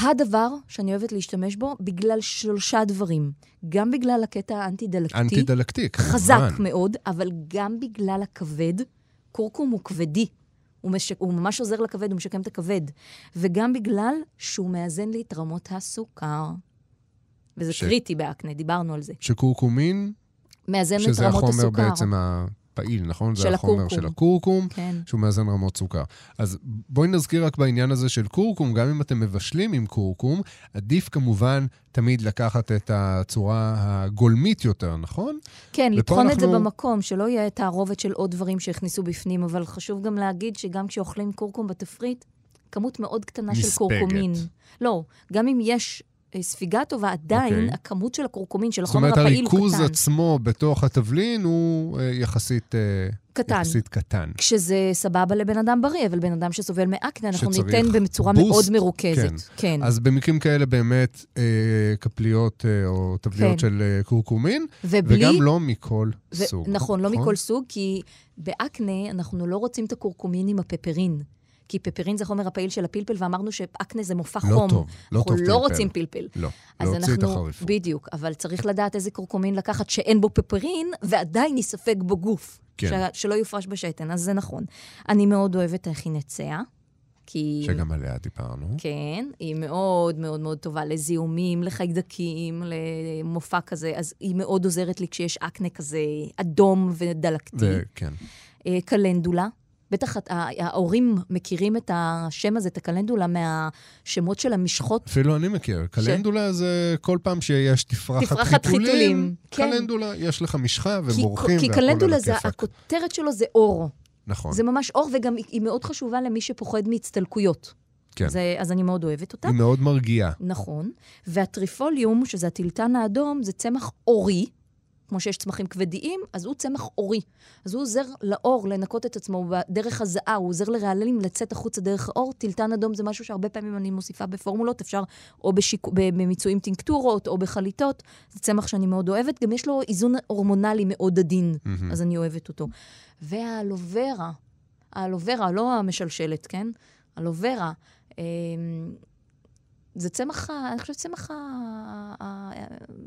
Speaker 4: הדבר שאני אוהבת להשתמש בו בגלל שלושה דברים. גם בגלל הקטע האנטי-דלקתי,
Speaker 3: אנטי-דלקתי, כמובן.
Speaker 4: חזק מאוד, אבל גם בגלל הכבד. כורכום הוא כבדי. הוא, מש... הוא ממש עוזר לכבד, הוא משקם את הכבד. וגם בגלל שהוא מאזן לי את רמות הסוכר. וזה
Speaker 3: ש-.
Speaker 4: קריטי באקנה, דיברנו על זה.
Speaker 3: שקורקומין,
Speaker 4: מאזן את
Speaker 3: שזה
Speaker 4: רמות
Speaker 3: החומר
Speaker 4: הסוכר.
Speaker 3: בעצם הפעיל, נכון? זה
Speaker 4: של
Speaker 3: החומר
Speaker 4: הכורכום.
Speaker 3: של הכורכום.
Speaker 4: כן.
Speaker 3: שהוא מאזן רמות סוכר. אז בואי נזכיר רק בעניין הזה של כורכום, גם אם אתם מבשלים עם כורכום, עדיף כמובן תמיד לקחת את הצורה הגולמית יותר, נכון?
Speaker 4: כן, לטחון את זה
Speaker 3: אנחנו-
Speaker 4: במקום, שלא יהיה תערובת של עוד דברים שהכניסו בפנים, אבל חשוב גם להגיד שגם כשאוכלים כורכום בתפריט, כמות מאוד קטנה של
Speaker 3: נספגת.
Speaker 4: כורכומין. לא, גם אם יש ספיגה טובה, עדיין
Speaker 3: אוקיי.
Speaker 4: הכמות של הכורכומין, של
Speaker 3: זאת
Speaker 4: החומר
Speaker 3: אומרת,
Speaker 4: הפעיל, הוא
Speaker 3: הריכוז
Speaker 4: קטן.
Speaker 3: עצמו בתוך התבלין הוא אה, יחסית, אה,
Speaker 4: קטן.
Speaker 3: יחסית קטן.
Speaker 4: כשזה סבבה לבן אדם בריא, אבל בן אדם שסובל מאקנה, אנחנו ניתן בצורה
Speaker 3: בוסט,
Speaker 4: מאוד מרוכזת.
Speaker 3: כן.
Speaker 4: כן.
Speaker 3: אז במקרים כאלה באמת אה, כפליות אה, או תבליות
Speaker 4: כן.
Speaker 3: של אה, כורכומין,
Speaker 4: ובלי...
Speaker 3: וגם לא מכל
Speaker 4: ו-
Speaker 3: סוג.
Speaker 4: נכון, לא מכל סוג, כי באקנה אנחנו לא רוצים את הכורכומין עם הפפרין. כי פפרין זה חומר הפעיל של הפלפל, ואמרנו שאקנה זה מופע
Speaker 3: לא
Speaker 4: חום.
Speaker 3: טוב, לא
Speaker 4: אנחנו
Speaker 3: טוב
Speaker 4: לא
Speaker 3: פלפל.
Speaker 4: רוצים פלפל.
Speaker 3: לא, להוציא את
Speaker 4: אנחנו,
Speaker 3: החריפות.
Speaker 4: בדיוק, אבל צריך לדעת איזה קורקומין לקחת שאין בו פפרין, ועדיין ייספג בו גוף.
Speaker 3: כן.
Speaker 4: ש... שלא יופרש בשתן, אז זה נכון. אני מאוד אוהבת את החינציה, כי...
Speaker 3: שגם עליה דיברנו.
Speaker 4: כן, היא מאוד מאוד מאוד טובה לזיהומים, לחיידקים, למופע כזה, אז היא מאוד עוזרת לי כשיש אקנה כזה אדום ודלקתי.
Speaker 3: וכן.
Speaker 4: אה, קלנדולה. בטח ההורים מכירים את השם הזה, את הקלנדולה, מהשמות של המשחות.
Speaker 3: אפילו אני מכיר. קלנדולה זה כל פעם שיש תפרחת
Speaker 4: תפרחת
Speaker 3: חיתולים,
Speaker 4: חיתולים, כן.
Speaker 3: קלנדולה, יש לך משחה
Speaker 4: כי,
Speaker 3: ובורחים
Speaker 4: כי
Speaker 3: על
Speaker 4: קלנדולה, זה. הכותרת שלו זה אור.
Speaker 3: נכון.
Speaker 4: זה ממש אור, וגם היא מאוד חשובה למי שפוחד מהצטלקויות.
Speaker 3: כן.
Speaker 4: זה, אז אני מאוד אוהבת אותה.
Speaker 3: היא מאוד מרגיעה.
Speaker 4: נכון. והטריפוליום, שזה הטילטן האדום, זה צמח אורי, כמו שיש צמחים כבדיים, אז הוא צמח אורי. אז הוא עוזר לאור לנקות את עצמו דרך הזעה, הוא עוזר לרעלים לצאת החוצה דרך האור. טילטן אדום זה משהו שהרבה פעמים אני מוסיפה בפורמולות, אפשר או בשיק... במיצויים טינקטורות או בחליטות. זה צמח שאני מאוד אוהבת. גם יש לו איזון הורמונלי מאוד עדין,
Speaker 3: מהמם.
Speaker 4: אז אני אוהבת אותו. והאלוברה, האלוברה, לא המשלשלת, כן? אלוברה. זה צמח, ה- אני חושבת צמח ה... ה-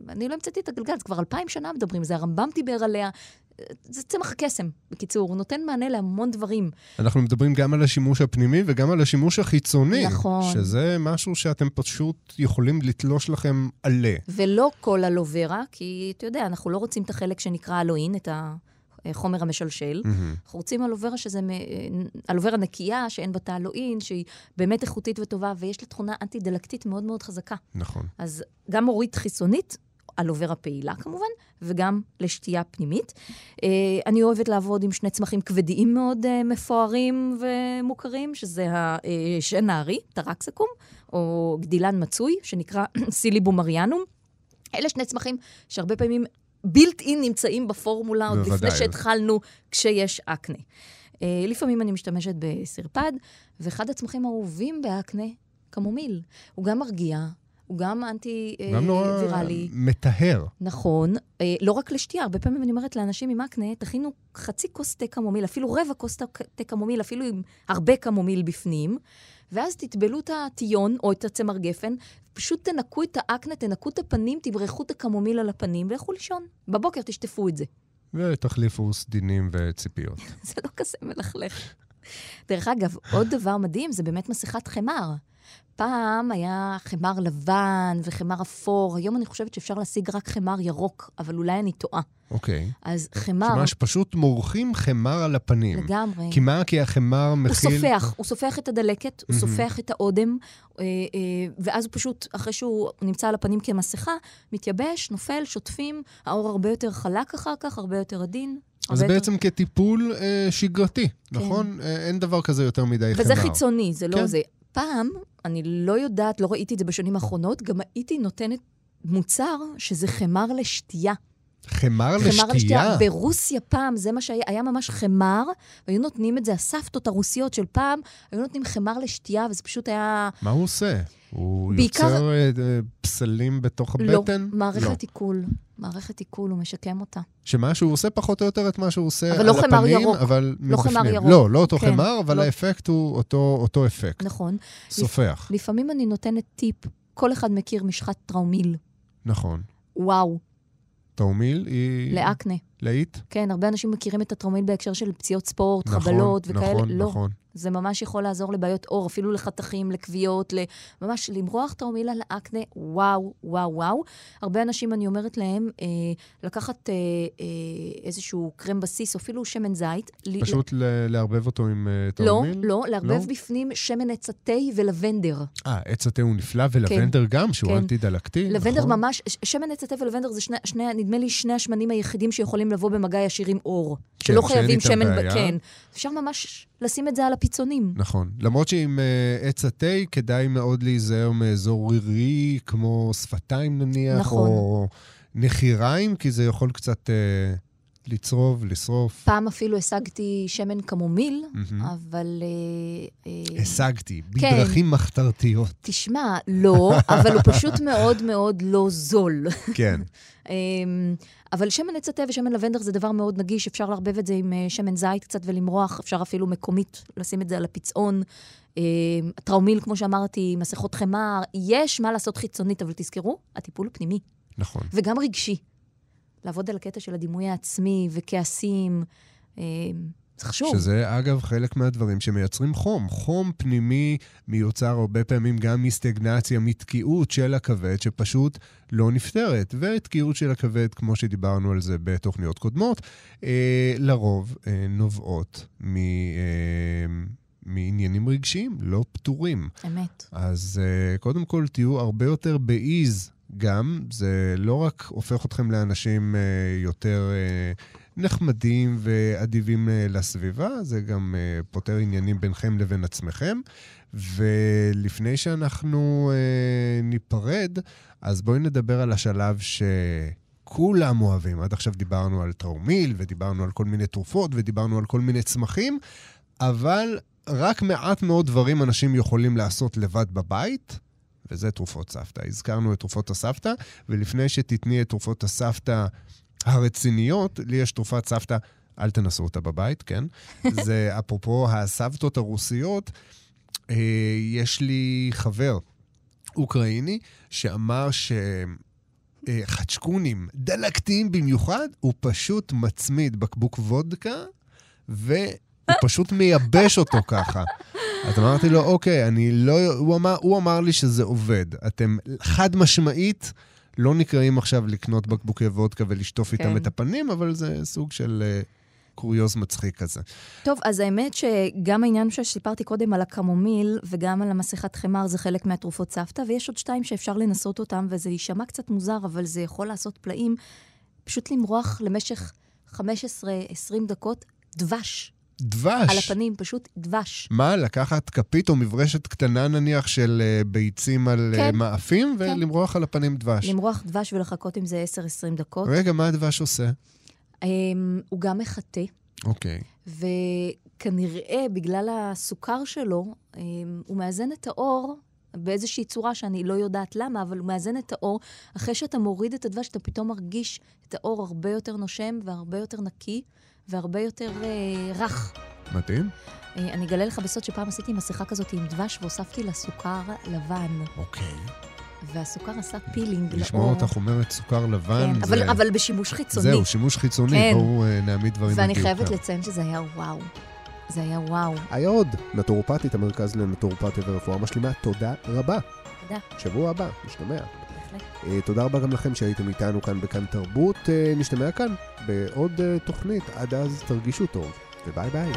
Speaker 4: אני לא המצאתי את הגלגל, זה כבר אלפיים שנה מדברים, זה הרמב"ם דיבר עליה. זה צמח הקסם, בקיצור, הוא נותן מענה להמון דברים.
Speaker 3: אנחנו מדברים גם על השימוש הפנימי וגם על השימוש החיצוני.
Speaker 4: נכון.
Speaker 3: שזה משהו שאתם פשוט יכולים לתלוש לכם עלה.
Speaker 4: ולא כל אלוברה, כי אתה יודע, אנחנו לא רוצים את החלק שנקרא אלוהין, את החומר המשלשל.
Speaker 3: מהמם.
Speaker 4: אנחנו רוצים אלוברה שזה מ- אלוברה נקייה, שאין בה תעלואין, שהיא באמת איכותית וטובה, ויש לה תכונה אנטי-דלקתית מאוד מאוד חזקה.
Speaker 3: נכון.
Speaker 4: אז גם הורית חיסונית, אלוברה פעילה כמובן, וגם לשתייה פנימית. אה, אני אוהבת לעבוד עם שני צמחים כבדיים מאוד אה, מפוארים ומוכרים, שזה השן הארי, טרקסקום, או גדילן מצוי, שנקרא סיליבום אריאנום. אלה שני צמחים שהרבה פעמים בילט אין נמצאים בפורמולה עוד לפני. שהתחלנו, כשיש אקנה. אה, לפעמים אני משתמשת בסרפד, ואחד הצמחים האהובים באקנה, קמומיל. הוא גם מרגיע, הוא גם
Speaker 3: גם נורא
Speaker 4: אנטי-ויראלי.
Speaker 3: מטהר.
Speaker 4: נכון, אה, לא רק לשתייה, הרבה פעמים אני אומרת לאנשים עם אקנה, תכינו חצי כוס תה קמומיל, אפילו רבע כוס תה קמומיל, אפילו עם הרבה קמומיל בפנים, ואז תטבלו את הטיון או את הצמר גפן, פשוט תנקו את האקנה, תנקו את הפנים, תברחו את הקמומיל על הפנים ולכו לישון. בבוקר תשטפו את זה.
Speaker 3: ותחליפו סדינים וציפיות.
Speaker 4: זה לא כזה מלכלך. דרך אגב, עוד דבר מדהים זה באמת מסכת חמר. פעם היה חמר לבן וחמר אפור, היום אני חושבת שאפשר להשיג רק חמר ירוק, אבל אולי אני טועה.
Speaker 3: אוקיי.
Speaker 4: אז חמר,
Speaker 3: ממש פשוט מורחים חמר על הפנים.
Speaker 4: לגמרי.
Speaker 3: כי מה? כי החמר
Speaker 4: הוא
Speaker 3: מכיל...
Speaker 4: סופח, הוא סופח את הדלקת, הוא. סופח את האודם, אה, אה, ואז הוא פשוט, אחרי שהוא נמצא על הפנים כמסכה, מתייבש, נופל, שוטפים, האור הרבה יותר חלק אחר כך, הרבה יותר עדין.
Speaker 3: אז
Speaker 4: יותר-
Speaker 3: בעצם כטיפול אה, שגרתי, נכון? אה, אין דבר כזה יותר מדי חמר.
Speaker 4: וזה חיצוני, זה לא
Speaker 3: כן.
Speaker 4: זה. פעם, אני לא יודעת, לא ראיתי את זה בשנים האחרונות, גם הייתי נותנת מוצר שזה חמר לשתייה.
Speaker 3: חמר
Speaker 4: חמר
Speaker 3: לשתייה?
Speaker 4: ברוסיה פעם, זה מה שהיה, היה ממש חמר, והיו נותנים את זה, הסבתות הרוסיות של פעם, היו נותנים חמר לשתייה, וזה פשוט היה...
Speaker 3: מה הוא עושה? הוא
Speaker 4: בעיקר-
Speaker 3: יוצר אה, אה, פסלים בתוך
Speaker 4: לא,
Speaker 3: הבטן?
Speaker 4: מערכת עיכול. מערכת עיכול, הוא משקם אותה.
Speaker 3: שמה שהוא עושה פחות או יותר את מה שהוא עושה
Speaker 4: אבל
Speaker 3: על
Speaker 4: לא חמר
Speaker 3: הפנים,
Speaker 4: ירוק.
Speaker 3: אבל
Speaker 4: לא חמר
Speaker 3: מבפנים.
Speaker 4: ירוק.
Speaker 3: לא, לא אותו
Speaker 4: כן,
Speaker 3: חמר, אבל
Speaker 4: לא.
Speaker 3: האפקט הוא אותו, אותו אפקט.
Speaker 4: נכון.
Speaker 3: סופח,
Speaker 4: לפעמים אני נותנת טיפ, כל אחד מכיר משחת טראומיל.
Speaker 3: נכון.
Speaker 4: וואו,
Speaker 3: תרמיל היא...
Speaker 4: לאקנה.
Speaker 3: להיט?
Speaker 4: כן, הרבה אנשים מכירים את הטרומיל בהקשר של פציעות ספורט,
Speaker 3: נכון,
Speaker 4: חבלות וכאלה.
Speaker 3: נכון,
Speaker 4: לא,
Speaker 3: נכון.
Speaker 4: זה ממש יכול לעזור לבעיות עור, אפילו לחתכים, לכוויות. ממש למרוח טרומיל על האקנה, וואו, וואו, וואו. הרבה אנשים, אני אומרת להם, אה, לקחת אה, אה, איזשהו קרם בסיס, או אפילו שמן זית.
Speaker 3: פשוט ל- לערבב אותו עם אה,
Speaker 4: לא,
Speaker 3: תרמיל?
Speaker 4: לא, לערבב
Speaker 3: לא?
Speaker 4: בפנים שמן עץ התה ולבנדר.
Speaker 3: אה, עץ התה הוא נפלא, ולבנדר גם, שהוא
Speaker 4: כן.
Speaker 3: אנטי-דלקתי,
Speaker 4: לבנדר
Speaker 3: נכון?
Speaker 4: ממש, שמן עץ התה ולבנדר זה שני, שני, נדמה לי שני השמנים היחידים שיכולים לבוא במגע ישיר עם אור.
Speaker 3: כן,
Speaker 4: שלא חייבים שמן, ב-
Speaker 3: בעיה.
Speaker 4: כן. אפשר ממש לשים את זה על הפיצונים.
Speaker 3: נכון. למרות שעם אה, עץ התה כדאי מאוד להיזהר מאזור רירי, כמו שפתיים נניח,
Speaker 4: נכון.
Speaker 3: או נחיריים, כי זה יכול קצת אה, לצרוב, לשרוף.
Speaker 4: פעם אפילו השגתי שמן קמומיל,
Speaker 3: מהמם.
Speaker 4: אבל... אה, אה,
Speaker 3: השגתי,
Speaker 4: כן.
Speaker 3: בדרכים מחתרתיות.
Speaker 4: תשמע, לא, אבל הוא פשוט מאוד מאוד לא זול.
Speaker 3: כן.
Speaker 4: אמ, אבל שמן עץ התה ושמן לבנדר זה דבר מאוד נגיש, אפשר לערבב את זה עם אה, שמן זית קצת ולמרוח, אפשר אפילו מקומית לשים את זה על הפצעון. אמ, טראומיל, כמו שאמרתי, מסכות חמר, יש מה לעשות חיצונית, אבל תזכרו, הטיפול הוא פנימי
Speaker 3: נכון.
Speaker 4: וגם רגשי. לעבוד על הקטע של הדימוי העצמי וכעסים, אמ, זה חשוב.
Speaker 3: שזה, אגב, חלק מהדברים שמייצרים חום. חום פנימי מיוצר הרבה פעמים גם מסטגנציה, מתקיעות של הכבד, שפשוט לא נפתרת. ותקיעות של הכבד, כמו שדיברנו על זה בתוכניות קודמות, אה, לרוב אה, נובעות מ... אה, מעניינים רגשיים, לא פתורים.
Speaker 4: אמת.
Speaker 3: אז uh, קודם כל תהיו הרבה יותר באיז גם, זה לא רק הופך אתכם לאנשים uh, יותר uh, נחמדים ואדיבים uh, לסביבה, זה גם פותר עניינים ביניכם לבין עצמכם. ולפני שאנחנו ניפרד, אז בואי נדבר על השלב ש... כולם אוהבים. עד עכשיו דיברנו על טרמיל, ודיברנו על כל מיני תרופות, ודיברנו על כל מיני צמחים, אבל רק מעט מאוד דברים אנשים יכולים לעשות לבד בבית, וזה תרופות סבתא. הזכרנו את תרופות הסבתא, ולפני שתתני את תרופות הסבתא הרציניות, לי יש תרופת סבתא, אל תנסו אותה בבית, כן? זה אפרופו הסבתות הרוסיות, אה, יש לי חבר אוקראיני שאמר ש... אה, חצ'קונים דלקתיים במיוחד, הוא פשוט מצמיד בקבוק וודקה, והוא פשוט מייבש אותו ככה. אז אמרתי לו, אוקיי, אני לא... הוא אמר, הוא אמר לי שזה עובד. אתם חד משמעית לא נקראים עכשיו לקנות בקבוקי וודקה ולשטוף איתם
Speaker 4: כן.
Speaker 3: את הפנים, אבל זה סוג של אה, קוריוז מצחיק כזה.
Speaker 4: טוב, אז האמת שגם העניין שסיפרתי קודם על הקמומיל וגם על המסכת חמר זה חלק מהתרופות סבתא, ויש עוד שתיים שאפשר לנסות אותם, וזה יישמע קצת מוזר, אבל זה יכול לעשות פלאים. פשוט למרוח למשך 15-20 דקות דבש
Speaker 3: דבש.
Speaker 4: על הפנים, פשוט דבש.
Speaker 3: מה, לקחת כפית או מברשת קטנה נניח של אה, ביצים על אה,
Speaker 4: כן.
Speaker 3: מאפים
Speaker 4: כן.
Speaker 3: ולמרוח על הפנים דבש?
Speaker 4: למרוח דבש ולחכות עם זה 10-20 דקות.
Speaker 3: רגע, מה הדבש עושה?
Speaker 4: אמ, הוא גם מחטא.
Speaker 3: אוקיי.
Speaker 4: וכנראה, בגלל הסוכר שלו, אמ, הוא מאזן את האור באיזושהי צורה שאני לא יודעת למה, אבל הוא מאזן את האור. אחרי שאתה מוריד את הדבש, אתה פתאום מרגיש את האור הרבה יותר נושם והרבה יותר נקי והרבה יותר אה, רך.
Speaker 3: מדהים.
Speaker 4: אה, אני אגלה לך בסוד שפעם עשיתי מסכה כזאת עם דבש והוספתי לה סוכר לבן,
Speaker 3: אוקיי.
Speaker 4: והסוכר עשה פילינג לאור.
Speaker 3: לשמוע אותך אומרת סוכר לבן,
Speaker 4: כן,
Speaker 3: זה...
Speaker 4: אבל, אבל בשימוש חיצוני.
Speaker 3: זהו, שימוש חיצוני,
Speaker 4: כן.
Speaker 3: בואו אה, נעמיד דברים
Speaker 4: ואני חייבת. לציין שזה היה וואו. זה היה וואו.
Speaker 3: היה עוד נטורופטית, המרכז לנטורופתיה ורפואה משלימה. תודה רבה.
Speaker 4: תודה.
Speaker 3: שבוע הבא, נשתמע.
Speaker 4: בהחלט.
Speaker 3: אה, תודה רבה גם לכם שהייתם איתנו כאן בכאן תרבות. אה, נשתמע כאן בעוד אה, תוכנית. עד אז תרגישו טוב, וביי ביי.